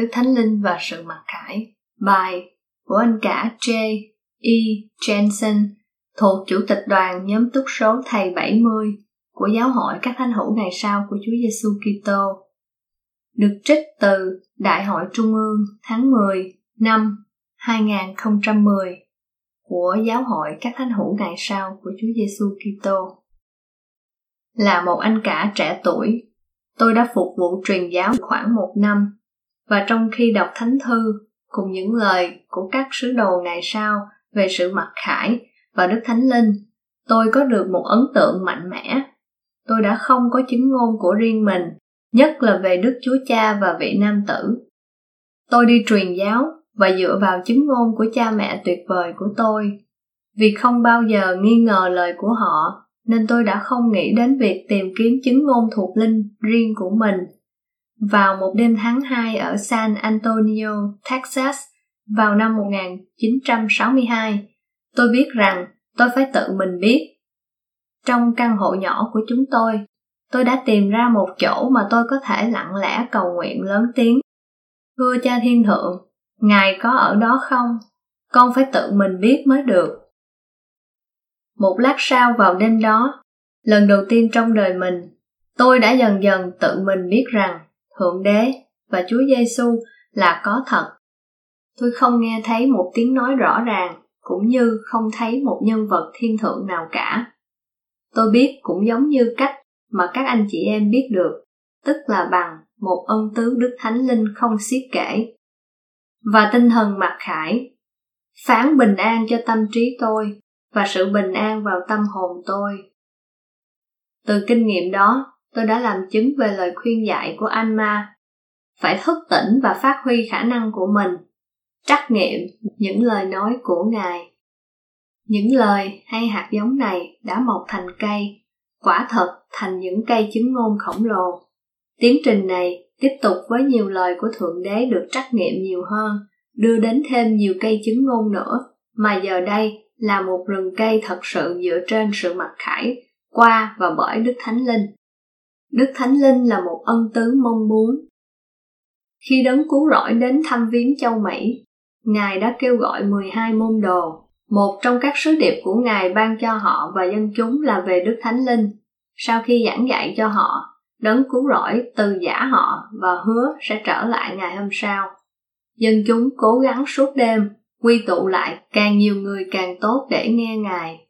Đức Thánh Linh và sự mặc khải. Bài của anh cả J. E. Jensen thuộc Chủ tịch đoàn nhóm túc số Thầy 70 của Giáo hội các thánh hữu ngày sau của Chúa Giêsu Kitô. Được trích từ Đại hội Trung ương tháng 10 năm 2010 của Giáo hội các thánh hữu ngày sau của Chúa Giêsu Kitô. Là một anh cả trẻ tuổi, tôi đã phục vụ truyền giáo khoảng một năm và trong khi đọc thánh thư cùng những lời của các sứ đồ ngày sau về sự mặc khải và Đức Thánh Linh, tôi có được một ấn tượng mạnh mẽ. Tôi đã không có chứng ngôn của riêng mình, nhất là về Đức Chúa Cha và vị nam tử. Tôi đi truyền giáo và dựa vào chứng ngôn của cha mẹ tuyệt vời của tôi. Vì không bao giờ nghi ngờ lời của họ, nên tôi đã không nghĩ đến việc tìm kiếm chứng ngôn thuộc linh riêng của mình vào một đêm tháng 2 ở San Antonio, Texas vào năm 1962, tôi biết rằng tôi phải tự mình biết. Trong căn hộ nhỏ của chúng tôi, tôi đã tìm ra một chỗ mà tôi có thể lặng lẽ cầu nguyện lớn tiếng. Thưa cha thiên thượng, Ngài có ở đó không? Con phải tự mình biết mới được. Một lát sau vào đêm đó, lần đầu tiên trong đời mình, tôi đã dần dần tự mình biết rằng Thượng Đế và Chúa Giêsu là có thật. Tôi không nghe thấy một tiếng nói rõ ràng, cũng như không thấy một nhân vật thiên thượng nào cả. Tôi biết cũng giống như cách mà các anh chị em biết được, tức là bằng một ân tứ Đức Thánh Linh không xiết kể. Và tinh thần mặc khải, phán bình an cho tâm trí tôi và sự bình an vào tâm hồn tôi. Từ kinh nghiệm đó, tôi đã làm chứng về lời khuyên dạy của anh ma. Phải thức tỉnh và phát huy khả năng của mình. Trắc nghiệm những lời nói của ngài. Những lời hay hạt giống này đã mọc thành cây, quả thật thành những cây chứng ngôn khổng lồ. Tiến trình này tiếp tục với nhiều lời của thượng đế được trắc nghiệm nhiều hơn, đưa đến thêm nhiều cây chứng ngôn nữa, mà giờ đây là một rừng cây thật sự dựa trên sự mặc khải qua và bởi đức thánh linh. Đức Thánh Linh là một ân tứ mong muốn. Khi đấng cứu rỗi đến thăm viếng châu Mỹ, Ngài đã kêu gọi 12 môn đồ. Một trong các sứ điệp của Ngài ban cho họ và dân chúng là về Đức Thánh Linh. Sau khi giảng dạy cho họ, đấng cứu rỗi từ giả họ và hứa sẽ trở lại ngày hôm sau. Dân chúng cố gắng suốt đêm, quy tụ lại càng nhiều người càng tốt để nghe Ngài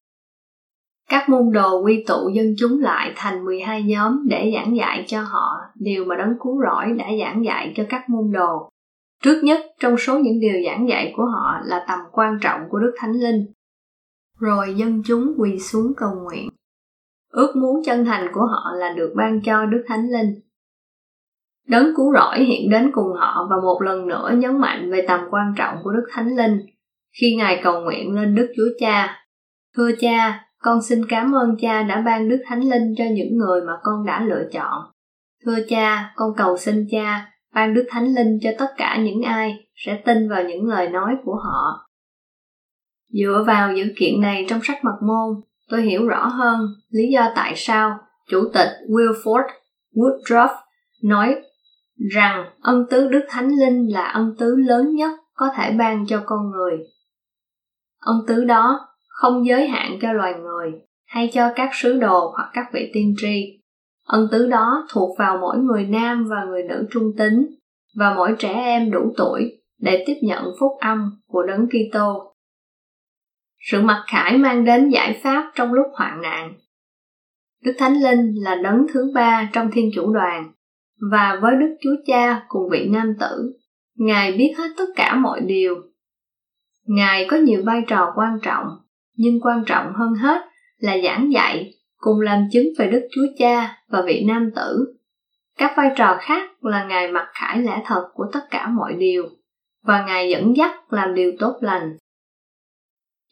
các môn đồ quy tụ dân chúng lại thành 12 nhóm để giảng dạy cho họ điều mà đấng cứu rỗi đã giảng dạy cho các môn đồ. Trước nhất trong số những điều giảng dạy của họ là tầm quan trọng của Đức Thánh Linh. Rồi dân chúng quỳ xuống cầu nguyện. Ước muốn chân thành của họ là được ban cho Đức Thánh Linh. Đấng cứu rỗi hiện đến cùng họ và một lần nữa nhấn mạnh về tầm quan trọng của Đức Thánh Linh khi Ngài cầu nguyện lên Đức Chúa Cha. Thưa cha, con xin cảm ơn cha đã ban Đức Thánh Linh cho những người mà con đã lựa chọn. Thưa cha, con cầu xin cha ban Đức Thánh Linh cho tất cả những ai sẽ tin vào những lời nói của họ. Dựa vào dữ kiện này trong sách mật môn, tôi hiểu rõ hơn lý do tại sao Chủ tịch Wilford Woodruff nói rằng ân tứ Đức Thánh Linh là ân tứ lớn nhất có thể ban cho con người. Ân tứ đó không giới hạn cho loài người hay cho các sứ đồ hoặc các vị tiên tri. Ân tứ đó thuộc vào mỗi người nam và người nữ trung tính và mỗi trẻ em đủ tuổi để tiếp nhận phúc âm của đấng Kitô. Sự mặc khải mang đến giải pháp trong lúc hoạn nạn. Đức Thánh Linh là đấng thứ ba trong thiên chủ đoàn và với Đức Chúa Cha cùng vị nam tử, Ngài biết hết tất cả mọi điều. Ngài có nhiều vai trò quan trọng nhưng quan trọng hơn hết là giảng dạy cùng làm chứng về Đức Chúa Cha và vị Nam Tử. Các vai trò khác là Ngài mặc khải lẽ thật của tất cả mọi điều, và Ngài dẫn dắt làm điều tốt lành.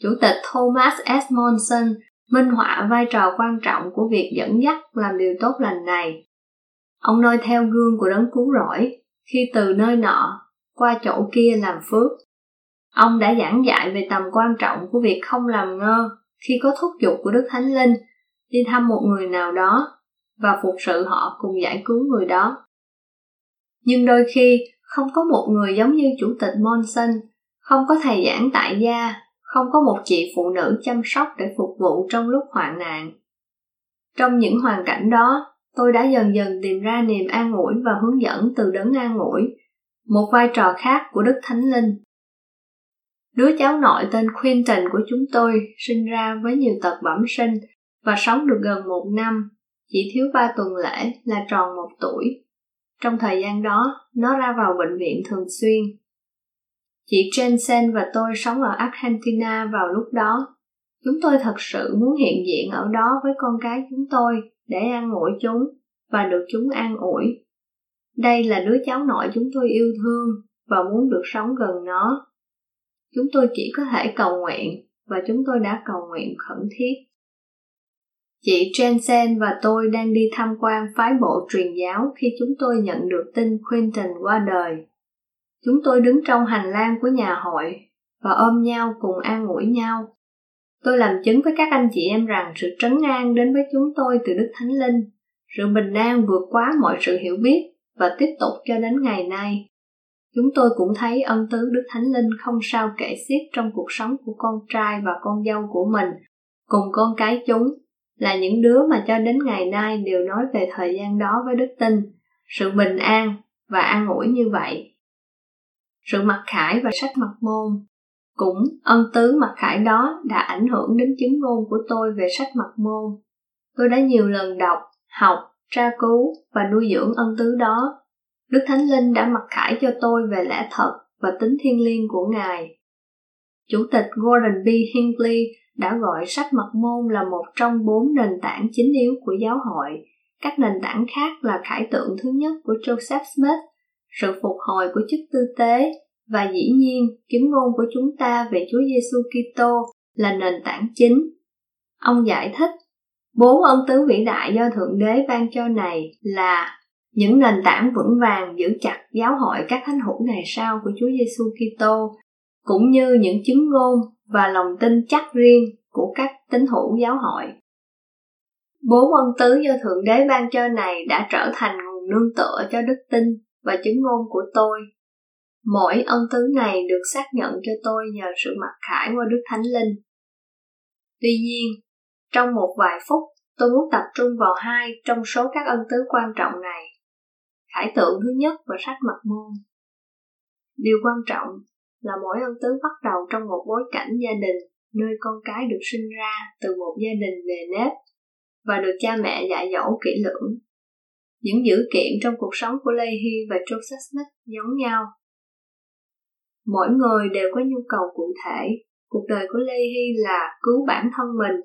Chủ tịch Thomas S. Monson minh họa vai trò quan trọng của việc dẫn dắt làm điều tốt lành này. Ông noi theo gương của đấng cứu rỗi khi từ nơi nọ qua chỗ kia làm phước. Ông đã giảng dạy về tầm quan trọng của việc không làm ngơ khi có thúc giục của Đức Thánh Linh đi thăm một người nào đó và phục sự họ cùng giải cứu người đó. Nhưng đôi khi không có một người giống như chủ tịch Monson, không có thầy giảng tại gia, không có một chị phụ nữ chăm sóc để phục vụ trong lúc hoạn nạn. Trong những hoàn cảnh đó, tôi đã dần dần tìm ra niềm an ủi và hướng dẫn từ đấng an ủi, một vai trò khác của Đức Thánh Linh. Đứa cháu nội tên Quinton của chúng tôi sinh ra với nhiều tật bẩm sinh và sống được gần một năm, chỉ thiếu ba tuần lễ là tròn một tuổi. Trong thời gian đó, nó ra vào bệnh viện thường xuyên. Chị Jensen và tôi sống ở Argentina vào lúc đó. Chúng tôi thật sự muốn hiện diện ở đó với con cái chúng tôi để an ủi chúng và được chúng an ủi. Đây là đứa cháu nội chúng tôi yêu thương và muốn được sống gần nó. Chúng tôi chỉ có thể cầu nguyện và chúng tôi đã cầu nguyện khẩn thiết. Chị Jensen và tôi đang đi tham quan phái bộ truyền giáo khi chúng tôi nhận được tin Quentin qua đời. Chúng tôi đứng trong hành lang của nhà hội và ôm nhau cùng an ủi nhau. Tôi làm chứng với các anh chị em rằng sự trấn an đến với chúng tôi từ Đức Thánh Linh, sự bình an vượt quá mọi sự hiểu biết và tiếp tục cho đến ngày nay. Chúng tôi cũng thấy ân tứ Đức Thánh Linh không sao kể xiết trong cuộc sống của con trai và con dâu của mình, cùng con cái chúng là những đứa mà cho đến ngày nay đều nói về thời gian đó với đức tin, sự bình an và an ủi như vậy. Sự mặc khải và sách mặc môn cũng ân tứ mặc khải đó đã ảnh hưởng đến chứng ngôn của tôi về sách mặc môn. Tôi đã nhiều lần đọc, học, tra cứu và nuôi dưỡng ân tứ đó. Đức Thánh Linh đã mặc khải cho tôi về lẽ thật và tính thiên liêng của Ngài. Chủ tịch Gordon B. Hinckley đã gọi sách mật môn là một trong bốn nền tảng chính yếu của giáo hội. Các nền tảng khác là khải tượng thứ nhất của Joseph Smith, sự phục hồi của chức tư tế và dĩ nhiên chứng ngôn của chúng ta về Chúa Giêsu Kitô là nền tảng chính. Ông giải thích, bốn ân tứ vĩ đại do Thượng Đế ban cho này là những nền tảng vững vàng giữ chặt giáo hội các thánh hữu ngày sau của Chúa Giêsu Kitô, cũng như những chứng ngôn và lòng tin chắc riêng của các tín hữu giáo hội. Bốn ân tứ do Thượng Đế ban cho này đã trở thành nguồn nương tựa cho đức tin và chứng ngôn của tôi. Mỗi ân tứ này được xác nhận cho tôi nhờ sự mặc khải qua Đức Thánh Linh. Tuy nhiên, trong một vài phút, tôi muốn tập trung vào hai trong số các ân tứ quan trọng này. Khải tượng thứ nhất và sách mặt môn. Điều quan trọng là mỗi ân tứ bắt đầu trong một bối cảnh gia đình, nơi con cái được sinh ra từ một gia đình nề nếp và được cha mẹ dạy dỗ kỹ lưỡng. Những dữ kiện trong cuộc sống của Leahy và Joseph Smith giống nhau. Mỗi người đều có nhu cầu cụ thể. Cuộc đời của Leahy là cứu bản thân mình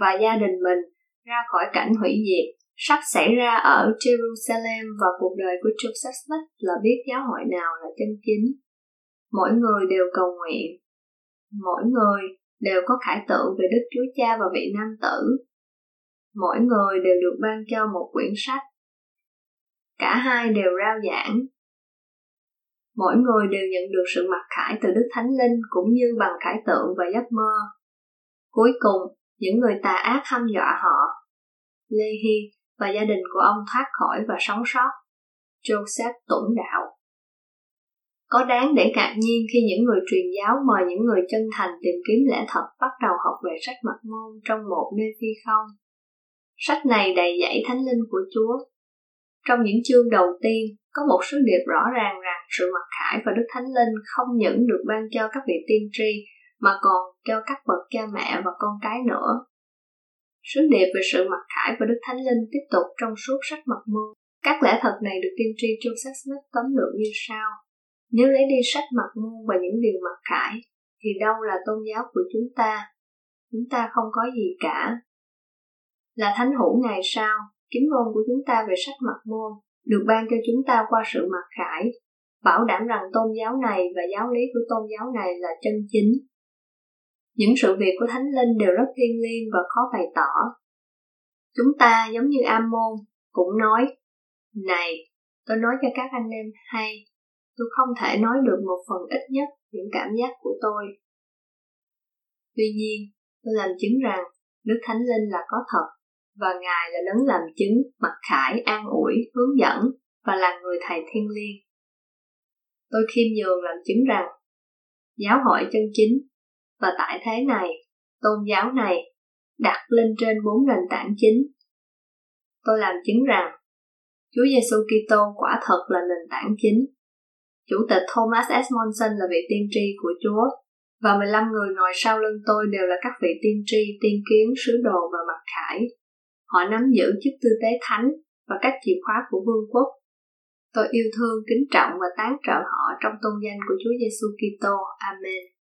và gia đình mình ra khỏi cảnh hủy diệt sắp xảy ra ở Jerusalem và cuộc đời của Joseph Smith là biết giáo hội nào là chân chính. Mỗi người đều cầu nguyện. Mỗi người đều có khải tượng về đức chúa cha và vị nam tử. Mỗi người đều được ban cho một quyển sách. Cả hai đều rao giảng. Mỗi người đều nhận được sự mặc khải từ đức thánh linh cũng như bằng khải tượng và giấc mơ. Cuối cùng, những người tà ác hăm dọa họ. Lê hi và gia đình của ông thoát khỏi và sống sót joseph tủng đạo có đáng để ngạc nhiên khi những người truyền giáo mời những người chân thành tìm kiếm lẽ thật bắt đầu học về sách mật môn trong một nơi phi không? Sách này đầy dẫy thánh linh của Chúa. Trong những chương đầu tiên, có một sứ điệp rõ ràng rằng sự mặc khải và Đức Thánh Linh không những được ban cho các vị tiên tri, mà còn cho các bậc cha mẹ và con cái nữa. Sứ điệp về sự mặc khải và Đức Thánh Linh tiếp tục trong suốt sách mặt môn. Các lẽ thật này được tiên tri Joseph Smith tóm lược như sau. Nếu lấy đi sách mặc môn và những điều mặc khải, thì đâu là tôn giáo của chúng ta? Chúng ta không có gì cả. là thánh hữu ngày sau, kính ngôn của chúng ta về sách mặt môn, được ban cho chúng ta qua sự mặc khải, bảo đảm rằng tôn giáo này và giáo lý của tôn giáo này là chân chính. Những sự việc của Thánh Linh đều rất thiêng liêng và khó bày tỏ. Chúng ta giống như Am Môn cũng nói, Này, tôi nói cho các anh em hay, tôi không thể nói được một phần ít nhất những cảm giác của tôi. Tuy nhiên, tôi làm chứng rằng Đức Thánh Linh là có thật và Ngài là đấng làm chứng, mặc khải, an ủi, hướng dẫn và là người thầy thiên liêng. Tôi khiêm nhường làm chứng rằng giáo hội chân chính và tại thế này, tôn giáo này đặt lên trên bốn nền tảng chính. Tôi làm chứng rằng Chúa Giêsu Kitô quả thật là nền tảng chính. Chủ tịch Thomas S. Monson là vị tiên tri của Chúa và 15 người ngồi sau lưng tôi đều là các vị tiên tri, tiên kiến, sứ đồ và mặc khải. Họ nắm giữ chức tư tế thánh và các chìa khóa của vương quốc. Tôi yêu thương, kính trọng và tán trợ họ trong tôn danh của Chúa Giêsu Kitô. Amen.